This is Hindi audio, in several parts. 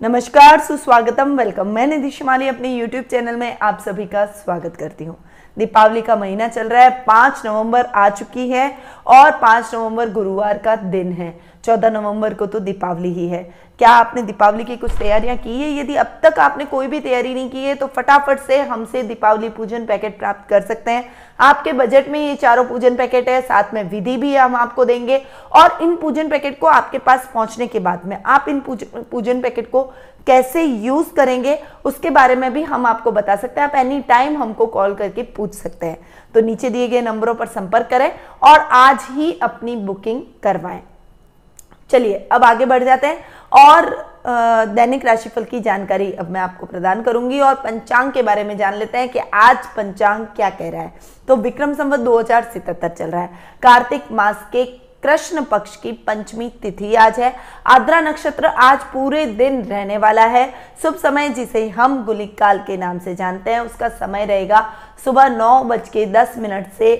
नमस्कार, सुस्वागतम वेलकम मैं निधि शिमाली, अपने यूट्यूब चैनल में आप सभी का स्वागत करती हूँ। दीपावली का महीना चल रहा है, पाँच नवंबर आ चुकी है और पाँच नवंबर गुरुवार का दिन है। चौदह नवंबर को तो दीपावली ही है। क्या आपने दीपावली की कुछ तैयारियाँ की है? यदि अब तक आपने कोई भी तैयारी नहीं की है तो फटाफट से हमसे दीपावली पूजन पैकेट प्राप्त कर सकते हैं। आपके बजट में ये चारों पूजन पैकेट है, साथ में विधि भी हम आपको देंगे। और इन पूजन पैकेट को आपके पास पहुँचने के बाद में आप इन पूजन पैकेट को कैसे यूज़ करेंगे, उसके बारे में भी हम आपको बता सकते हैं। आप एनी टाइम हमको कॉल करके पूछ सकते हैं। तो नीचे दिए गए नंबरों पर संपर्क करें और आज ही अपनी बुकिंग करवाएँ। चलिए, अब आगे बढ़ जाते हैं। और दैनिक राशिफल की जानकारी अब मैं आपको प्रदान करूँगी और पंचांग के बारे में जान लेते हैं कि आज पंचांग क्या कह रहा है। तो विक्रम संवत दो चल रहा है। कार्तिक मास के कृष्ण पक्ष की पंचमी तिथि आज है। आद्रा नक्षत्र आज पूरे दिन रहने वाला है। शुभ समय जिसे हम गुलिक काल के नाम से जानते हैं, उसका समय रहेगा सुबह नौ बज के दस मिनट से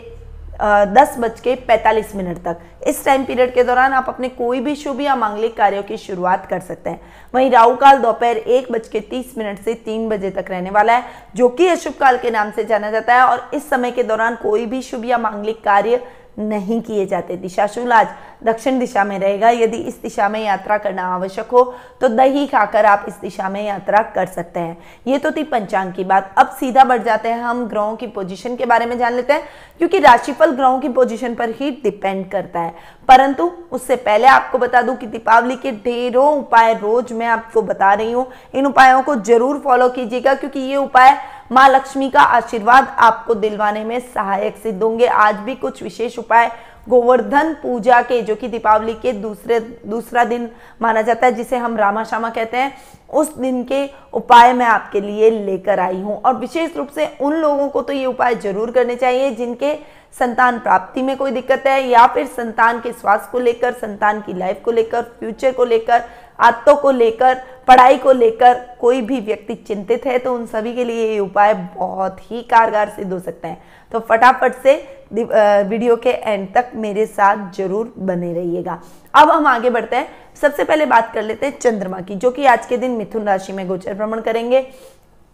दस बज के पैंतालीस मिनट तक। इस टाइम पीरियड के दौरान आप अपने कोई भी शुभ या मांगलिक कार्यों की शुरुआत कर सकते हैं। वहीं राहु काल दोपहर एक बज के तीस मिनट से तीन बजे तक रहने वाला है, जो कि अशुभ काल के नाम से जाना जाता है। और इस समय के दौरान कोई भी शुभ या मांगलिक कार्य नहीं किए जाते। दिशाशूल आज दक्षिण दिशा में रहेगा। यदि इस दिशा में यात्रा करना आवश्यक हो तो दही खाकर आप इस दिशा में यात्रा कर सकते हैं। ये तो थी पंचांग की बात। अब सीधा बढ़ जाते हैं हम ग्रहों की पोजीशन के बारे में जान लेते हैं, क्योंकि राशिफल ग्रहों की पोजीशन पर ही डिपेंड करता है। परंतु उससे पहले आपको बता दूँ कि दीपावली के ढेरों उपाय रोज मैं आपको बता रही हूँ। इन उपायों को ज़रूर फॉलो कीजिएगा, क्योंकि ये उपाय माँ लक्ष्मी का आशीर्वाद आपको दिलवाने में सहायक सिद्ध होंगे। आज भी कुछ विशेष उपाय, गोवर्धन पूजा के, जो कि दीपावली के दूसरे, दूसरा दिन माना जाता है, जिसे हम रामा शामा कहते हैं, उस दिन के उपाय मैं आपके लिए लेकर आई हूँ। और विशेष रूप से उन लोगों को तो ये उपाय ज़रूर करने चाहिए, जिनके संतान प्राप्ति में कोई दिक्कत है, या फिर संतान के स्वास्थ्य को लेकर, संतान की लाइफ को लेकर, फ्यूचर को लेकर आत्तों को लेकर, पढ़ाई को लेकर कोई भी व्यक्ति चिंतित है तो उन सभी के लिए ये उपाय बहुत ही कारगर सिद्ध हो सकते हैं। तो फटाफट से वीडियो के एंड तक मेरे साथ ज़रूर बने रहिएगा। अब हम आगे बढ़ते हैं। सबसे पहले बात कर लेते हैं चंद्रमा की, जो कि आज के दिन मिथुन राशि में गोचर भ्रमण करेंगे।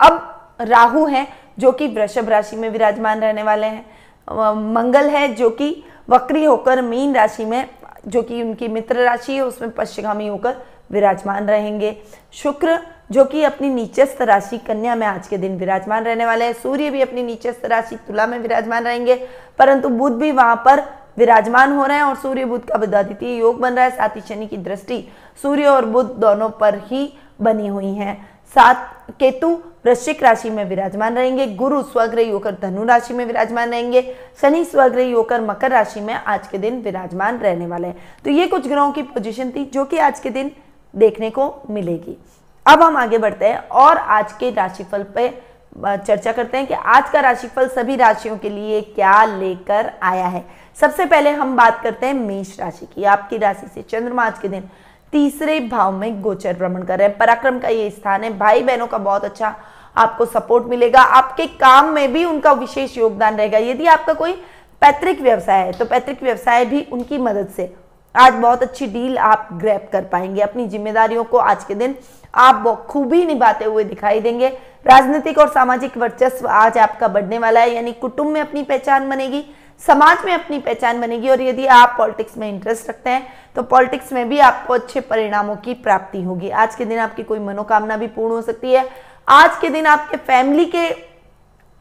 अब राहु हैं, जो कि वृषभ राशि में विराजमान रहने वाले हैं। मंगल है, जो कि वक्री होकर मीन राशि में, जो कि उनकी मित्र राशि है, उसमें पश्चिगामी होकर विराजमान रहेंगे। शुक्र, जो कि अपनी नीचस्थ राशि कन्या में आज के दिन विराजमान रहने वाले हैं। सूर्य भी अपनी नीचस्थ राशि तुला में विराजमान रहेंगे, परंतु बुध भी वहाँ पर विराजमान हो रहे हैं और सूर्य बुध का बुधादित्य योग बन रहा है। साथ ही शनि की दृष्टि सूर्य और बुध दोनों पर ही बनी हुई है। सात, केतु वृश्चिक राशि में विराजमान रहेंगे। गुरु स्वग्रही होकर धनु राशि में विराजमान रहेंगे। शनि स्वग्रही होकर मकर राशि में आज के दिन विराजमान रहने वाले हैं। तो ये कुछ ग्रहों की पोजीशन थी, जो कि आज के दिन देखने को मिलेगी। अब हम आगे बढ़ते हैं और आज के राशिफल पे चर्चा करते हैं कि आज का राशिफल सभी राशियों के लिए क्या लेकर आया है। सबसे पहले हम बात करते हैं मेष राशि की। आपकी राशि से चंद्रमा आज के दिन तीसरे भाव में गोचर भ्रमण कर रहे हैं। पराक्रम का ये स्थान है। भाई बहनों का बहुत अच्छा आपको सपोर्ट मिलेगा। आपके काम में भी उनका विशेष योगदान रहेगा। यदि आपका कोई पैतृक व्यवसाय है तो पैतृक व्यवसाय भी उनकी मदद से आज बहुत अच्छी डील आप ग्रैप कर पाएँगे। अपनी जिम्मेदारियों को आज के दिन आप खूबी निभाते हुए दिखाई देंगे। राजनीतिक और सामाजिक वर्चस्व आज आपका बढ़ने वाला है, यानी कुटुंब में अपनी पहचान बनेगी, समाज में अपनी पहचान बनेगी, और यदि आप पॉलिटिक्स में इंटरेस्ट रखते हैं तो पॉलिटिक्स में भी आपको अच्छे परिणामों की प्राप्ति होगी। आज के दिन आपकी कोई मनोकामना भी पूर्ण हो सकती है। आज के दिन आपके फैमिली के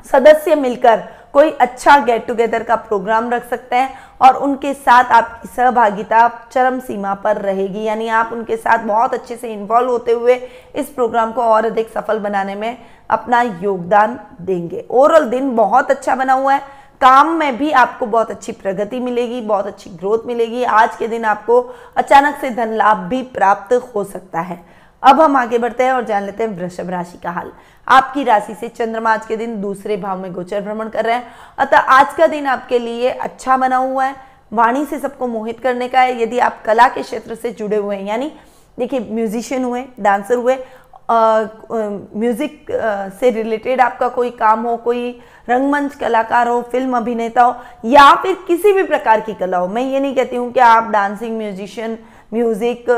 सदस्य मिलकर कोई अच्छा गेट टुगेदर का प्रोग्राम रख सकते हैं और उनके साथ आपकी सहभागिता चरम सीमा पर रहेगी। यानी आप उनके साथ बहुत अच्छे से इन्वॉल्व होते हुए इस प्रोग्राम को और अधिक सफल बनाने में अपना योगदान देंगे। ओवरऑल दिन बहुत अच्छा बना हुआ है। काम में भी आपको बहुत अच्छी प्रगति मिलेगी, बहुत अच्छी ग्रोथ मिलेगी। आज के दिन आपको अचानक से धन लाभ भी प्राप्त हो सकता है। अब हम आगे बढ़ते हैं और जान लेते हैं वृषभ राशि का हाल। आपकी राशि से चंद्रमा आज के दिन दूसरे भाव में गोचर भ्रमण कर रहे हैं। अतः आज का दिन आपके लिए अच्छा बना हुआ है। वाणी से सबको मोहित करने का है। यदि आप कला के क्षेत्र से जुड़े हुए हैं, यानी देखिए, म्यूजिशियन हुए, डांसर हुए म्यूज़िक से रिलेटेड आपका कोई काम हो, कोई रंगमंच कलाकार हो, फ़िल्म अभिनेता हो, या फिर किसी भी प्रकार की कला हो, मैं ये नहीं कहती हूँ कि आप डांसिंग, म्यूजिशियन, म्यूज़िक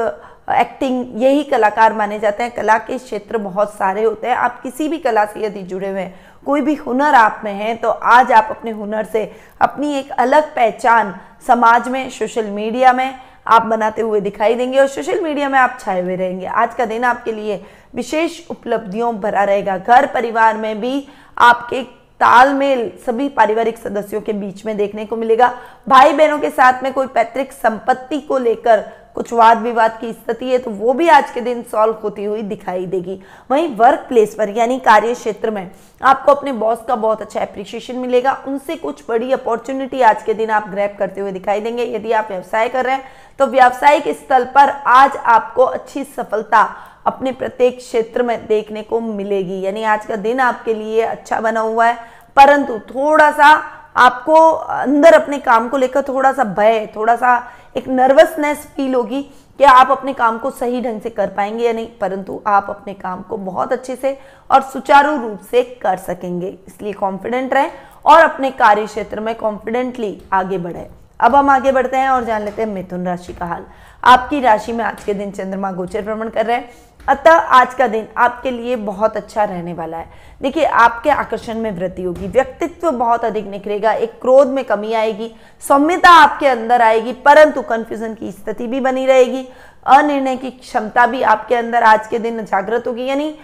एक्टिंग यही कलाकार माने जाते हैं। कला के क्षेत्र बहुत सारे होते हैं। आप किसी भी कला से यदि जुड़े हुए हैं, कोई भी हुनर आप में है तो आज आप अपने हुनर से अपनी एक अलग पहचान समाज में सोशल मीडिया में आप बनाते हुए दिखाई देंगे और सोशल मीडिया में आप छाए हुए रहेंगे। आज का दिन आपके लिए विशेष उपलब्धियों भरा रहेगा। घर परिवार में भी आपके तालमेल सभी पारिवारिक सदस्यों के बीच में देखने को मिलेगा। भाई बहनों के साथ में कोई पैतृक संपत्ति को लेकर कुछ वाद विवाद की स्थिति है तो वो भी आज के दिन सॉल्व होती हुई दिखाई देगी। वहीं वर्क प्लेस पर, यानी कार्य क्षेत्र में, आपको अपने बॉस का बहुत अच्छा अप्रिशिएशन मिलेगा। उनसे कुछ बड़ी अपॉर्चुनिटी आज के दिन आप ग्रैप करते हुए दिखाई देंगे। यदि आप व्यवसाय कर रहे हैं तो व्यावसायिक स्थल पर आज आपको अच्छी सफलता अपने प्रत्येक क्षेत्र में देखने को मिलेगी। यानी आज का दिन आपके लिए अच्छा बना हुआ है। परंतु थोड़ा सा आपको अंदर अपने काम को लेकर थोड़ा सा भय, थोड़ा सा एक नर्वसनेस फील होगी कि आप अपने काम को सही ढंग से कर पाएँगे या नहीं, परंतु आप अपने काम को बहुत अच्छे से और सुचारू रूप से कर सकेंगे। इसलिए कॉन्फिडेंट रहें और अपने कार्य क्षेत्र में कॉन्फिडेंटली आगे बढ़े। अब हम आगे बढ़ते हैं और जान लेते हैं मिथुन राशि का हाल। आपकी राशि में आज के दिन चंद्रमा गोचर भ्रमण कर रहे हैं। अतः आज का दिन आपके लिए बहुत अच्छा रहने वाला है। देखिए, आपके आकर्षण में वृद्धि होगी, व्यक्तित्व बहुत अधिक निखरेगा, एक क्रोध में कमी आएगी, सौम्यता आपके अंदर आएगी, परंतु कन्फ्यूज़न की स्थिति भी बनी रहेगी, अनिर्णय की क्षमता भी आपके अंदर आज के दिन जागृत होगी, यानी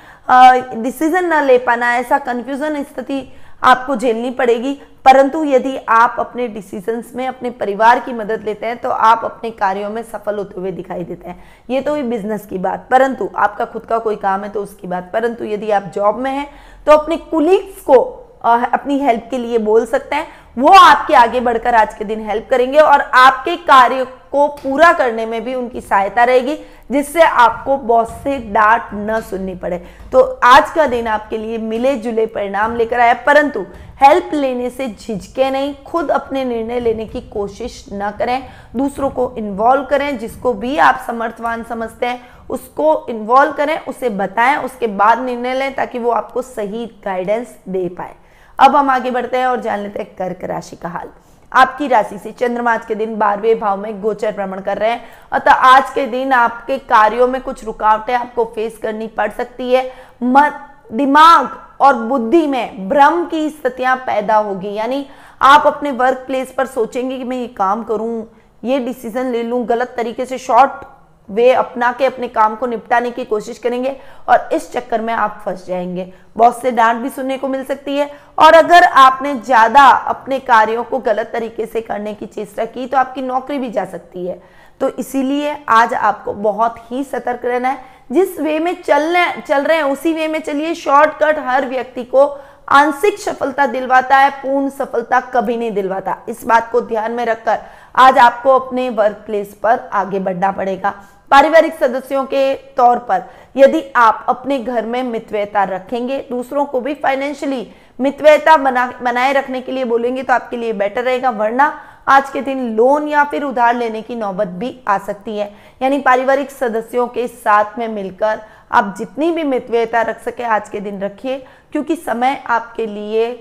डिसीज़न न ले पाना, ऐसा कन्फ्यूज़न स्थिति आपको झेलनी पड़ेगी। परंतु यदि आप अपने डिसीजंस में, अपने परिवार की मदद लेते हैं तो आप अपने कार्यों में सफल होते हुए दिखाई देते हैं। ये तो हुई बिज़नेस की बात। परंतु आपका खुद का कोई काम है तो उसकी बात। परंतु यदि आप जॉब में हैं तो अपने कुलीग्स को अपनी हेल्प के लिए बोल सकते हैं। वो आपके आगे बढ़कर आज के दिन हेल्प करेंगे और आपके कार्य को पूरा करने में भी उनकी सहायता रहेगी, जिससे आपको बॉस से डांट न सुननी पड़े। तो आज का दिन आपके लिए मिले जुले परिणाम लेकर आया, परंतु हेल्प लेने से झिझके नहीं, खुद अपने निर्णय लेने की कोशिश न करें, दूसरों को इन्वॉल्व करें, जिसको भी आप समर्थवान समझते हैं, उसको इन्वॉल्व करें, उसे बताएँ, उसके बाद निर्णय लें, ताकि वो आपको सही गाइडेंस दे पाए। अब हम आगे बढ़ते हैं और जान लेते हैं कर्क राशि का हाल। आपकी राशि से। चंद्रमा आज के दिन बारहवें भाव में गोचर भ्रमण कर रहे हैं। अतः आज के दिन आपके कार्यों में कुछ रुकावटें आपको फेस करनी पड़ सकती है। मत दिमाग और बुद्धि में भ्रम की स्थितियाँ पैदा होगी। यानी आप अपने वर्क प्लेस पर सोचेंगे कि मैं ये काम करूँ, ये डिसीज़न ले लूँ, गलत तरीके से शॉर्ट वे अपना के अपने काम को निपटाने की कोशिश करेंगे और इस चक्कर में आप फंस जाएँगे। बहुत से डांट भी सुनने को मिल सकती है। और अगर आपने ज़्यादा अपने कार्यों को गलत तरीके से करने की चेष्टा की तो आपकी नौकरी भी जा सकती है। तो इसीलिए आज आपको बहुत ही सतर्क रहना है। जिस वे में चलने, चल रहे हैं, उसी वे में चलिए। शॉर्टकट हर व्यक्ति को आंशिक सफलता दिलवाता है, पूर्ण सफलता कभी नहीं दिलवाता। इस बात को ध्यान में रखकर आज आपको अपने वर्क प्लेस पर आगे बढ़ना पड़ेगा। पारिवारिक सदस्यों के तौर पर यदि आप अपने घर में मितव्यता रखेंगे, दूसरों को भी फाइनेंशियली मितव्यता बना बनाए रखने के लिए बोलेंगे तो आपके लिए बेटर रहेगा। वरना आज के दिन लोन या फिर उधार लेने की नौबत भी आ सकती है। यानी पारिवारिक सदस्यों के साथ में मिलकर आप जितनी भी मितव्यता रख सके आज के दिन रखिए, क्योंकि समय आपके लिए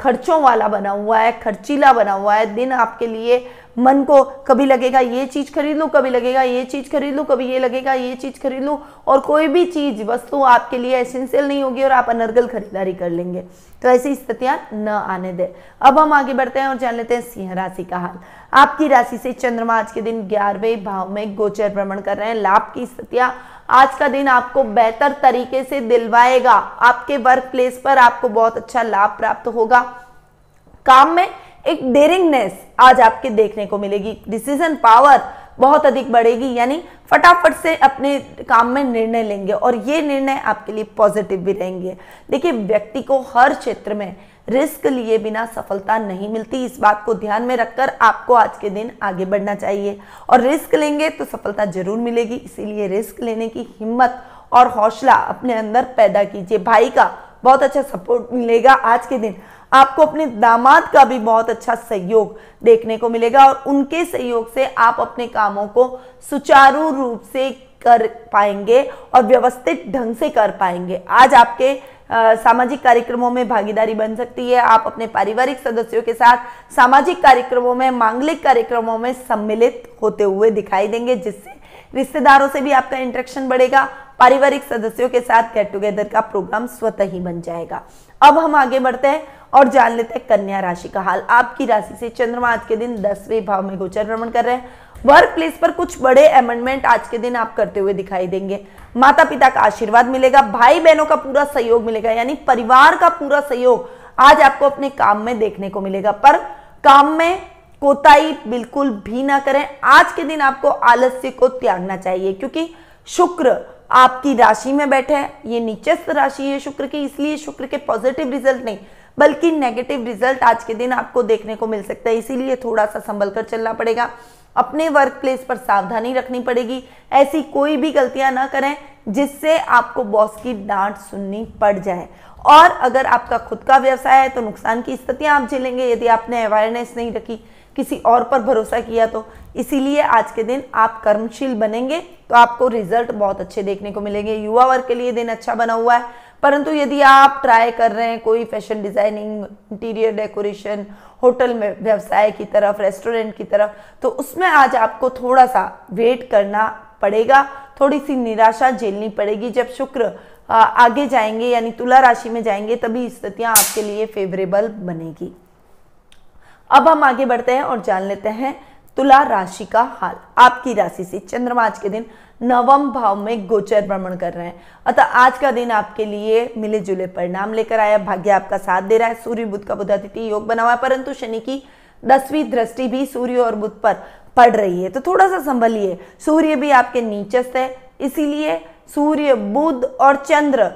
खर्चों वाला बना हुआ है, खर्चीला बना हुआ है, दिन आपके लिए मन को कभी लगेगा, ये चीज़ खरीद लूँ, कभी लगेगा, ये चीज़ खरीद लूँ, कभी ये लगेगा, ये चीज़ खरीद लूँ, और कोई भी चीज़, वस्तु आपके लिए एसेंशियल नहीं होगी और आप अनर्गल खरीदारी कर लेंगे। तो ऐसी स्थितियाँ न आने दे। अब हम आगे बढ़ते हैं और जान लेते हैं सिंह राशि का हाल। आपकी राशि से चंद्रमा आज के दिन ग्यारहवें भाव में गोचर भ्रमण कर रहे हैं। लाभ की स्थितियाँ आज का दिन आपको बेहतर तरीके से दिलवाएगा। आपके वर्क प्लेस पर आपको बहुत अच्छा लाभ प्राप्त होगा। काम में एक डेरिंगनेस आज आपके देखने को मिलेगी। डिसीज़न पावर बहुत अधिक बढ़ेगी, यानी फटाफट से अपने काम में निर्णय लेंगे और ये निर्णय आपके लिए पॉजिटिव भी रहेंगे। देखिए, व्यक्ति को हर क्षेत्र में रिस्क लिए बिना सफलता नहीं मिलती। इस बात को ध्यान में रखकर आपको आज के दिन आगे बढ़ना चाहिए। और रिस्क लेंगे तो सफलता ज़रूर मिलेगी। इसीलिए रिस्क लेने की हिम्मत और हौसला अपने अंदर पैदा कीजिए। भाई का बहुत अच्छा सपोर्ट मिलेगा आज के दिन। आपको अपने दामाद का भी बहुत अच्छा सहयोग देखने को मिलेगा और उनके सहयोग से आप अपने कामों को सुचारू रूप से कर पाएँगे और व्यवस्थित ढंग से कर पाएँगे। आज आपके सामाजिक कार्यक्रमों में भागीदारी बन सकती है। आप अपने पारिवारिक सदस्यों के साथ सामाजिक कार्यक्रमों में, मांगलिक कार्यक्रमों में सम्मिलित होते हुए दिखाई देंगे, जिससे रिश्तेदारों से भी आपका इंटरेक्शन बढ़ेगा। पारिवारिक सदस्यों के साथ गेट टुगेदर का प्रोग्राम स्वतः ही बन जाएगा। अब हम आगे बढ़ते हैं और जान लेते हैं कन्या राशि का हाल। आपकी राशि से चंद्रमा आज के दिन दसवें भाव में गोचर भ्रमण कर रहे हैं। वर्क प्लेस पर कुछ बड़े अमेंडमेंट आज के दिन आप करते हुए दिखाई देंगे। माता पिता का आशीर्वाद मिलेगा भाई बहनों का पूरा सहयोग मिलेगा, यानी परिवार का पूरा सहयोग आज आपको अपने काम में देखने को मिलेगा। पर काम में कोताही बिल्कुल भी ना करें। आज के दिन आपको आलस्य को त्यागना चाहिए, क्योंकि शुक्र आपकी राशि में बैठे हैं। ये नीचस्थ राशि है शुक्र की, इसलिए शुक्र के पॉजिटिव रिज़ल्ट नहीं, बल्कि नेगेटिव रिज़ल्ट आज के दिन आपको देखने को मिल सकता है। इसीलिए थोड़ा सा संभल कर चलना पड़ेगा। अपने वर्क प्लेस पर सावधानी रखनी पड़ेगी। ऐसी कोई भी गलतियाँ ना करें जिससे आपको बॉस की डांट सुननी पड़ जाए। और अगर आपका खुद का व्यवसाय है तो नुकसान की स्थितियाँ आप झेलेंगे। यदि आपने अवेयरनेस नहीं रखी, किसी और पर भरोसा किया तो। इसीलिए आज के दिन आप कर्मशील बनेंगे तो आपको रिज़ल्ट बहुत अच्छे देखने को मिलेंगे। युवा वर्ग के लिए दिन अच्छा बना हुआ है। परंतु यदि आप ट्राई कर रहे हैं कोई fashion designing interior decoration hotel में व्यवसाय की तरफ़ रेस्टोरेंट की तरफ़ तो उसमें आज आपको थोड़ा सा वेट करना पड़ेगा। थोड़ी सी निराशा झेलनी पड़ेगी। जब शुक्र आगे जाएँगे यानी तुला राशि में जाएँगे, तभी स्थितियाँ आपके लिए फेवरेबल बनेगी। अब हम आगे बढ़ते हैं और जान लेते हैं तुला राशि का हाल। आपकी राशि से चंद्रमा आज के दिन नवम भाव में गोचर भ्रमण कर रहे हैं। अतः आज का दिन आपके लिए मिले जुले परिणाम लेकर आया। भाग्य आपका साथ दे रहा है। सूर्य बुद्ध का बुधातिथि योग बना हुआ है, परंतु शनि की दसवीं दृष्टि भी सूर्य और बुद्ध पर पड़ रही है। तो थोड़ा सा संभलिए। सूर्य भी आपके नीचस्थ है, इसीलिए सूर्य बुद्ध और चंद्र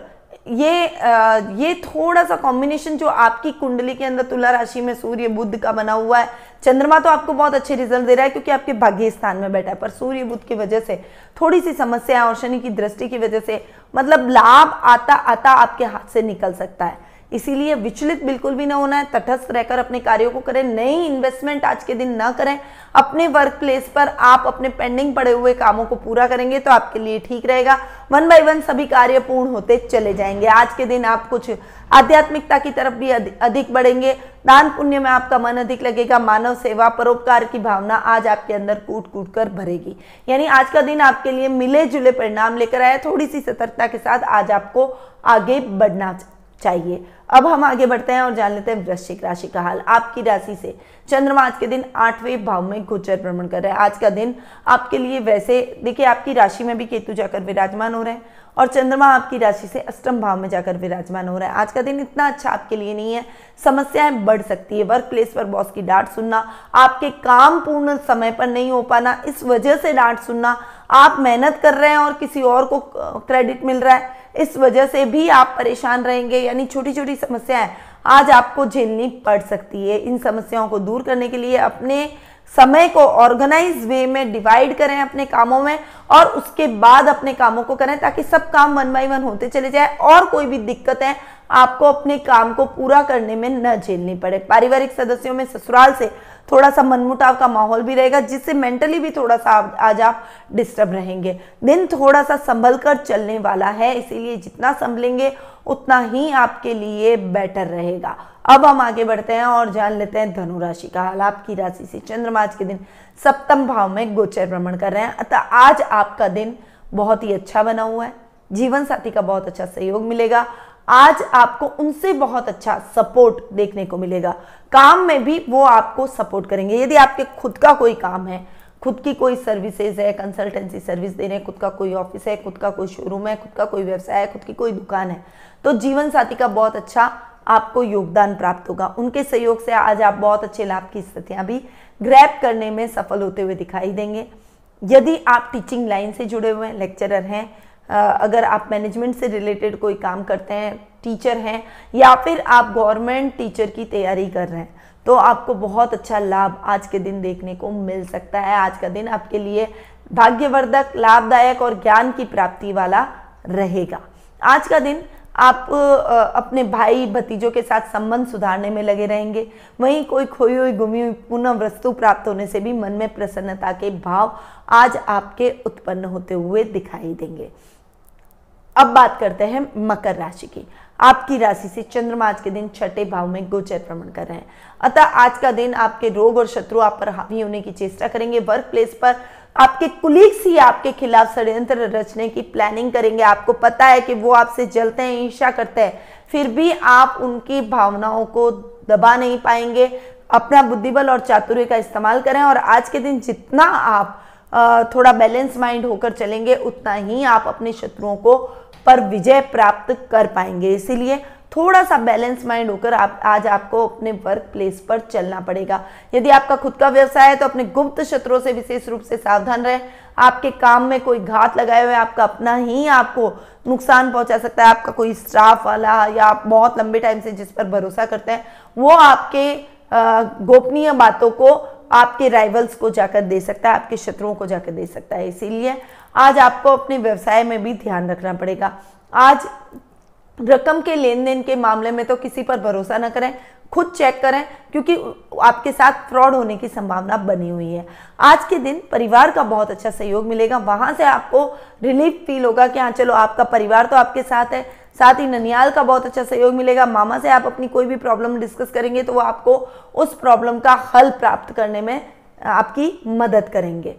ये आ, ये थोड़ा सा कॉम्बिनेशन जो आपकी कुंडली के अंदर तुला राशि में सूर्य बुद्ध का बना हुआ है चंद्रमा तो आपको बहुत अच्छे रिज़ल्ट दे रहा है क्योंकि आपके भाग्य स्थान में बैठा है पर सूर्य बुद्ध की वजह से थोड़ी सी समस्या और शनि की दृष्टि की वजह से मतलब लाभ आता आता आपके हाथ से निकल सकता है। इसीलिए विचलित बिल्कुल भी ना होना है, तटस्थ रहकर अपने कार्यों को करें, नई इन्वेस्टमेंट आज के दिन ना करें। अपने वर्क प्लेस पर आप अपने पेंडिंग पड़े हुए कामों को पूरा करेंगे तो आपके लिए ठीक रहेगा। वन बाय वन सभी कार्य पूर्ण होते चले जाएँगे। आज के दिन आप कुछ आध्यात्मिकता की तरफ़ भी अधिक बढ़ेंगे। दान पुण्य में आपका मन अधिक लगेगा। मानव सेवा परोपकार की भावना आज आपके अंदर कूट कूट कर भरेगी। यानी आज का दिन आपके लिए मिले जुले परिणाम लेकर आया। थोड़ी सी सतर्कता के साथ आज आपको आगे बढ़ना चाहिए अब हम आगे बढ़ते हैं और जान लेते हैं वृश्चिक राशि का हाल। आपकी राशि से चंद्रमा आज के दिन आठवें भाव में गोचर भ्रमण कर रहे हैं। आज का दिन आपके लिए वैसे, देखिए आपकी राशि में भी केतु जाकर विराजमान हो रहे हैं और चंद्रमा आपकी राशि से अष्टम भाव में जाकर विराजमान हो रहा है। आज का दिन इतना अच्छा आपके लिए नहीं है। समस्याएँ बढ़ सकती है। वर्क प्लेस पर बॉस की डांट सुनना, आपके काम पूर्ण समय पर नहीं हो पाना, इस वजह से डांट सुनना, आप मेहनत कर रहे हैं और किसी और को क्रेडिट मिल रहा है। इस वजह से भी आप परेशान रहेंगे, यानी छोटी छोटी समस्याएँ आज आपको झेलनी पड़ सकती है। इन समस्याओं को दूर करने के लिए अपने समय को ऑर्गेनाइज वे में डिवाइड करें अपने कामों में और उसके बाद अपने कामों को करें ताकि सब काम वन बाई वन होते चले जाए और कोई भी दिक्कत है, आपको अपने काम को पूरा करने में न झेलनी पड़े। पारिवारिक सदस्यों में ससुराल से थोड़ा सा मनमुटाव का माहौल भी रहेगा, जिससे मेंटली भी थोड़ा सा आज आप डिस्टर्ब रहेंगे। दिन थोड़ा सा संभल कर चलने वाला है, इसीलिए जितना संभलेंगे, उतना ही आपके लिए बेटर रहेगा। अब हम आगे बढ़ते हैं और जान लेते हैं धनु राशि का हाल। आपकी राशि से चंद्रमा आज के दिन सप्तम भाव में गोचर भ्रमण कर रहे हैं। अतः आज आपका दिन बहुत ही अच्छा बना हुआ है। जीवन साथी का बहुत अच्छा सहयोग मिलेगा। आज आपको उनसे बहुत अच्छा सपोर्ट देखने को मिलेगा। काम में भी वो आपको सपोर्ट करेंगे। यदि आपके खुद का कोई काम है, खुद की कोई सर्विसेज़ है कंसल्टेंसी सर्विस दे रहे हैं खुद का कोई ऑफ़िस है, खुद का कोई शोरूम है, खुद का कोई व्यवसाय है, खुद की कोई दुकान है तो जीवन साथी का बहुत अच्छा आपको योगदान प्राप्त होगा। उनके सहयोग से आज आप बहुत अच्छे लाभ की स्थितियाँ भी ग्रैप करने में सफल होते हुए दिखाई देंगे। यदि आप टीचिंग लाइन से जुड़े हुए हैं लेक्चरर हैं अगर आप मैनेजमेंट से रिलेटेड कोई काम करते हैं टीचर हैं, या फिर आप गवर्नमेंट टीचर की तैयारी कर रहे हैं तो आपको बहुत अच्छा लाभ आज के दिन देखने को मिल सकता है। आज का दिन आपके लिए भाग्यवर्धक, लाभदायक और ज्ञान की प्राप्ति वाला रहेगा। आज का दिन आप अपने भाई भतीजों के साथ संबंध सुधारने में लगे रहेंगे। वहीं कोई खोई हुई गुमी हुई पुनः वस्तु प्राप्त होने से भी मन में प्रसन्नता के भाव आज आपके उत्पन्न होते हुए दिखाई देंगे। अब बात करते हैं मकर राशि की। आपकी राशि से चंद्रमा आज के दिन छठे भाव में गोचर भ्रमण कर रहे हैं। अतः आज का दिन आपके रोग और शत्रु आप पर हावी होने की चेष्टा करेंगे। वर्क प्लेस पर आपके कुलीग्स ही आपके खिलाफ षड्यंत्र रचने की प्लानिंग करेंगे। आपको पता है कि वो आपसे जलते हैं ईर्षा करते हैं। फिर भी आप उनकी भावनाओं को दबा नहीं पाएँगे। अपना बुद्धिबल और चातुर्य का इस्तेमाल करें और आज के दिन जितना आप थोड़ा बैलेंस माइंड होकर चलेंगे, उतना ही आप अपने शत्रुओं को पर विजय प्राप्त कर पाएँगे। इसीलिए थोड़ा सा बैलेंस माइंड होकर आप, आज आपको अपने वर्क प्लेस पर चलना पड़ेगा। यदि आपका खुद का व्यवसाय है तो अपने गुप्त शत्रुओं से विशेष रूप से सावधान रहे। आपके काम में कोई घात लगाए हुए, आपका अपना ही आपको नुकसान पहुँचा सकता है। आपका कोई स्टाफ वाला या आप बहुत लंबे टाइम से जिस पर भरोसा करते हैं, वो आपके गोपनीय बातों को आपके राइवल्स को जाकर दे सकता है, आपके शत्रुओं को जाकर दे सकता है। इसीलिए आज आपको अपने व्यवसाय में भी ध्यान रखना पड़ेगा। आज रकम के लेन देन के मामले में तो किसी पर भरोसा ना करें, खुद चेक करें, क्योंकि आपके साथ फ्रॉड होने की संभावना बनी हुई है। आज के दिन परिवार का बहुत अच्छा सहयोग मिलेगा। वहाँ से आपको रिलीफ फील होगा कि हाँ चलो आपका परिवार तो आपके साथ है साथ ही ननियाल का बहुत अच्छा सहयोग मिलेगा। मामा से आप अपनी कोई भी प्रॉब्लम डिस्कस करेंगे तो वो आपको उस प्रॉब्लम का हल प्राप्त करने में आपकी मदद करेंगे।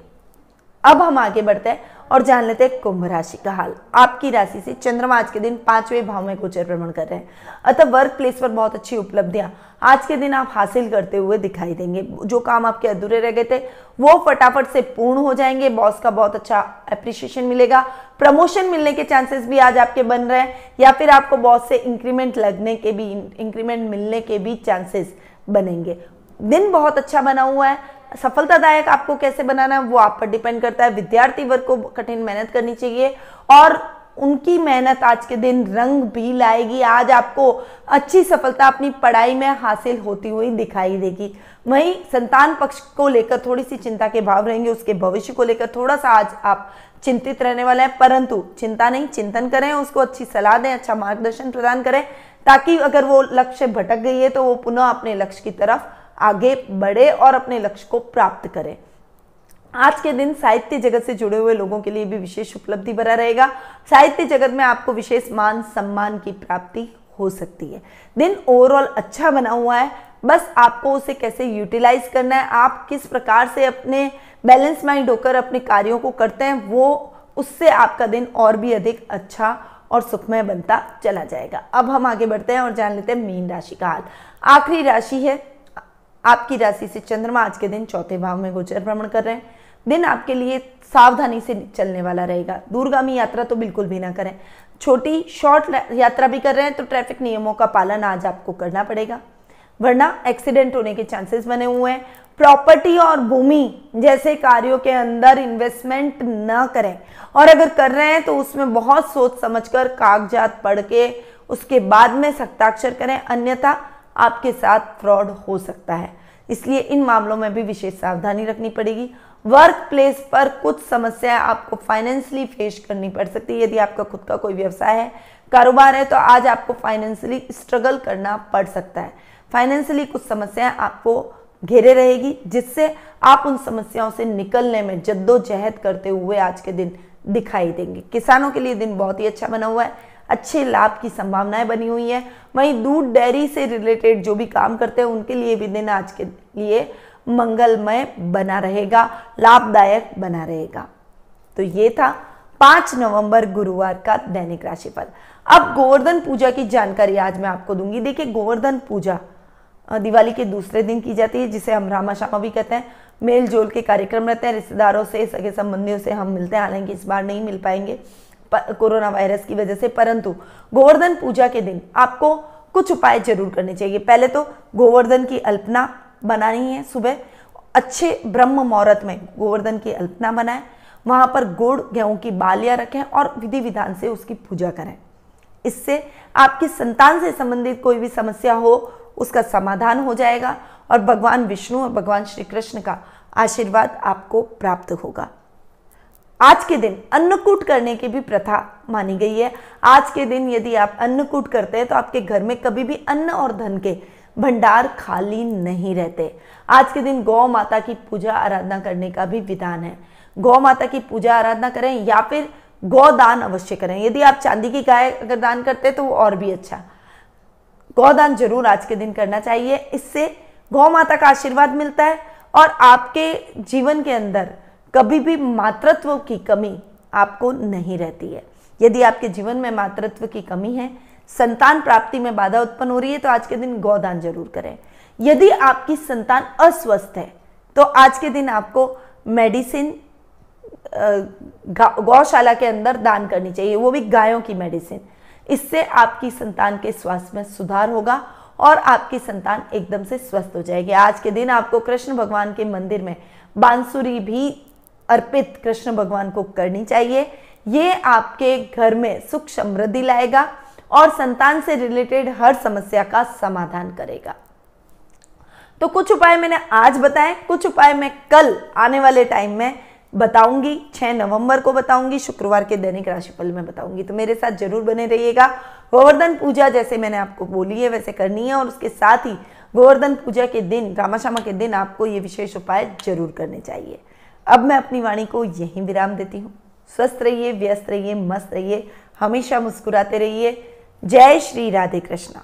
अब हम आगे बढ़ते हैं। और जान लेते हैं कुंभ राशि का हाल। आपकी राशि से चंद्रमा आज के दिन पाँचवें भाव में गोचर भ्रमण कर रहे हैं। अतः वर्क प्लेस पर बहुत अच्छी उपलब्धियाँ आज के दिन आप हासिल करते हुए दिखाई देंगे। जो काम आपके अधूरे रह गए थे, वो फटाफट से पूर्ण हो जाएँगे। बॉस का बहुत अच्छा अप्रिशिएशन मिलेगा। प्रमोशन मिलने के चांसेस भी आज आपके बन रहे हैं। या फिर आपको बॉस से इंक्रीमेंट लगने के भी इंक्रीमेंट मिलने के भी चांसेस बनेंगे। दिन बहुत अच्छा बना हुआ है। सफलतादायक आपको कैसे बनाना है, वो आप पर डिपेंड करता है। विद्यार्थी वर्ग को कठिन मेहनत करनी चाहिए और उनकी मेहनत आज के दिन रंग भी लाएगी। आज आपको अच्छी सफलता अपनी पढ़ाई में हासिल होती हुई दिखाई देगी। वहीं संतान पक्ष को लेकर थोड़ी सी चिंता के भाव रहेंगे, उसके भविष्य को लेकर थोड़ा सा आज आप चिंतित रहने वाले हैं, परंतु चिंता नहीं, चिंतन करें, उसको अच्छी सलाह दें अच्छा मार्गदर्शन प्रदान करें, ताकि अगर वो लक्ष्य भटक गई है तो वो पुनः अपने लक्ष्य की तरफ़ आगे बढ़े और अपने लक्ष्य को प्राप्त करें। आज के दिन साहित्य जगत से जुड़े हुए लोगों के लिए भी विशेष उपलब्धि बना रहेगा। साहित्य जगत में आपको विशेष मान सम्मान की प्राप्ति हो सकती है। दिन ओवरऑल अच्छा बना हुआ है। बस आपको उसे कैसे यूटिलाइज करना है, आप किस प्रकार से अपने बैलेंस माइंड होकर अपने कार्यों को करते हैं, वो उससे आपका दिन और भी अधिक अच्छा और सुखमय बनता चला जाएगा। अब हम आगे बढ़ते हैं और जान लेते हैं मीन राशि का हाल। आखिरी राशि है आपकी राशि से चंद्रमा आज के दिन चौथे भाव में गोचर भ्रमण कर रहे हैं। दिन आपके लिए सावधानी से चलने वाला रहेगा। दूरगामी यात्रा तो बिल्कुल भी ना करें। छोटी शॉर्ट यात्रा भी कर रहे हैं तो ट्रैफ़िक नियमों का पालन आज आपको करना पड़ेगा। वरना एक्सीडेंट होने के चांसेस बने हुए हैं। प्रॉपर्टी और भूमि जैसे कार्यों के अंदर इन्वेस्टमेंट न करें। और अगर कर रहे हैं तो उसमें बहुत सोच समझकर कागजात पढ़ के उसके बाद में सत्ताक्षर करें। अन्यथा आपके साथ फ्रॉड हो सकता है। इसलिए इन मामलों में भी विशेष सावधानी रखनी पड़ेगी। वर्क प्लेस पर कुछ समस्याएँ आपको फाइनेंशियली फेस करनी पड़ सकती है। यदि आपका खुद का कोई व्यवसाय है, कारोबार है तो आज आपको फाइनेंशियली स्ट्रगल करना पड़ सकता है। फाइनेंशियली कुछ समस्याएँ आपको घेरे रहेगी, जिससे आप उन समस्याओं से निकलने में जद्दोजहद करते हुए आज के दिन दिखाई देंगे। किसानों के लिए दिन बहुत ही अच्छा बना हुआ है। अच्छे लाभ की संभावनाएँ बनी हुई है। वहीं दूध, डेयरी से रिलेटेड जो भी काम करते हैं, उनके लिए भी दिन आज के लिए मंगलमय बना रहेगा, लाभदायक बना रहेगा। तो ये था पाँच नवंबर गुरुवार का दैनिक राशिफल। अब गोवर्धन पूजा की जानकारी आज मैं आपको दूँगी। देखिए, गोवर्धन पूजा दिवाली के दूसरे दिन की जाती है, जिसे हम रामा शामा भी कहते हैं। मेल जोल के कार्यक्रम रहते हैं, रिश्तेदारों से, सगे संबंधियों से हम मिलते हैं। हालाँकि इस बार नहीं मिल पाएँगे। कोरोना वायरस की वजह से। परंतु गोवर्धन पूजा के दिन आपको कुछ उपाय ज़रूर करने चाहिए। पहले तो गोवर्धन की अल्पना बनानी है सुबह। अच्छे ब्रह्म मुहूर्त में गोवर्धन की अल्पना बनाएँ। वहाँ पर गुड़, गेहूँ की बालियाँ रखें और विधि विधान से उसकी पूजा करें। इससे आपकी संतान से संबंधित कोई भी समस्या हो, उसका समाधान हो जाएगा और भगवान विष्णु और भगवान श्री कृष्ण का आशीर्वाद आपको प्राप्त होगा। आज के दिन अन्नकूट करने की भी प्रथा मानी गई है। आज के दिन यदि आप अन्नकूट करते हैं तो आपके घर में कभी भी अन्न और धन के भंडार खाली नहीं रहते। आज के दिन गौ माता की पूजा आराधना करने का भी विधान है। गौ माता की पूजा आराधना करें या फिर गौदान अवश्य करें। यदि आप चांदी की गाय अगर दान करते हैं तो वो और भी अच्छा। गौदान ज़रूर आज के दिन करना चाहिए। इससे गौ माता का आशीर्वाद मिलता है और आपके जीवन के अंदर कभी भी मातृत्व की कमी आपको नहीं रहती है। यदि आपके जीवन में मातृत्व की कमी है, संतान प्राप्ति में बाधा उत्पन्न हो रही है तो आज के दिन गौदान ज़रूर करें। यदि आपकी संतान अस्वस्थ है तो आज के दिन आपको मेडिसिन गौशाला के अंदर दान करनी चाहिए। वो भी गायों की मेडिसिन। इससे आपकी संतान के स्वास्थ्य में सुधार होगा और आपकी संतान एकदम से स्वस्थ हो जाएगी। आज के दिन आपको कृष्ण भगवान के मंदिर में बांसुरी भी अर्पित कृष्ण भगवान को करनी चाहिए। ये आपके घर में सुख समृद्धि लाएगा और संतान से रिलेटेड हर समस्या का समाधान करेगा। तो कुछ उपाय मैंने आज बताए, कुछ उपाय मैं कल आने वाले टाइम में बताऊँगी 6 नवंबर को बताऊँगी, शुक्रवार के दैनिक राशिफल में बताऊँगी। तो मेरे साथ ज़रूर बने रहिएगा। गोवर्धन पूजा जैसे मैंने आपको बोली है, वैसे करनी है और उसके साथ ही गोवर्धन पूजा के दिन रामाशामा के दिन आपको ये विशेष उपाय ज़रूर करने चाहिए। अब मैं अपनी वाणी को यहीं विराम देती हूँ। स्वस्थ रहिए, व्यस्त रहिए, मस्त रहिए, हमेशा मुस्कुराते रहिए। जय श्री राधे कृष्णा।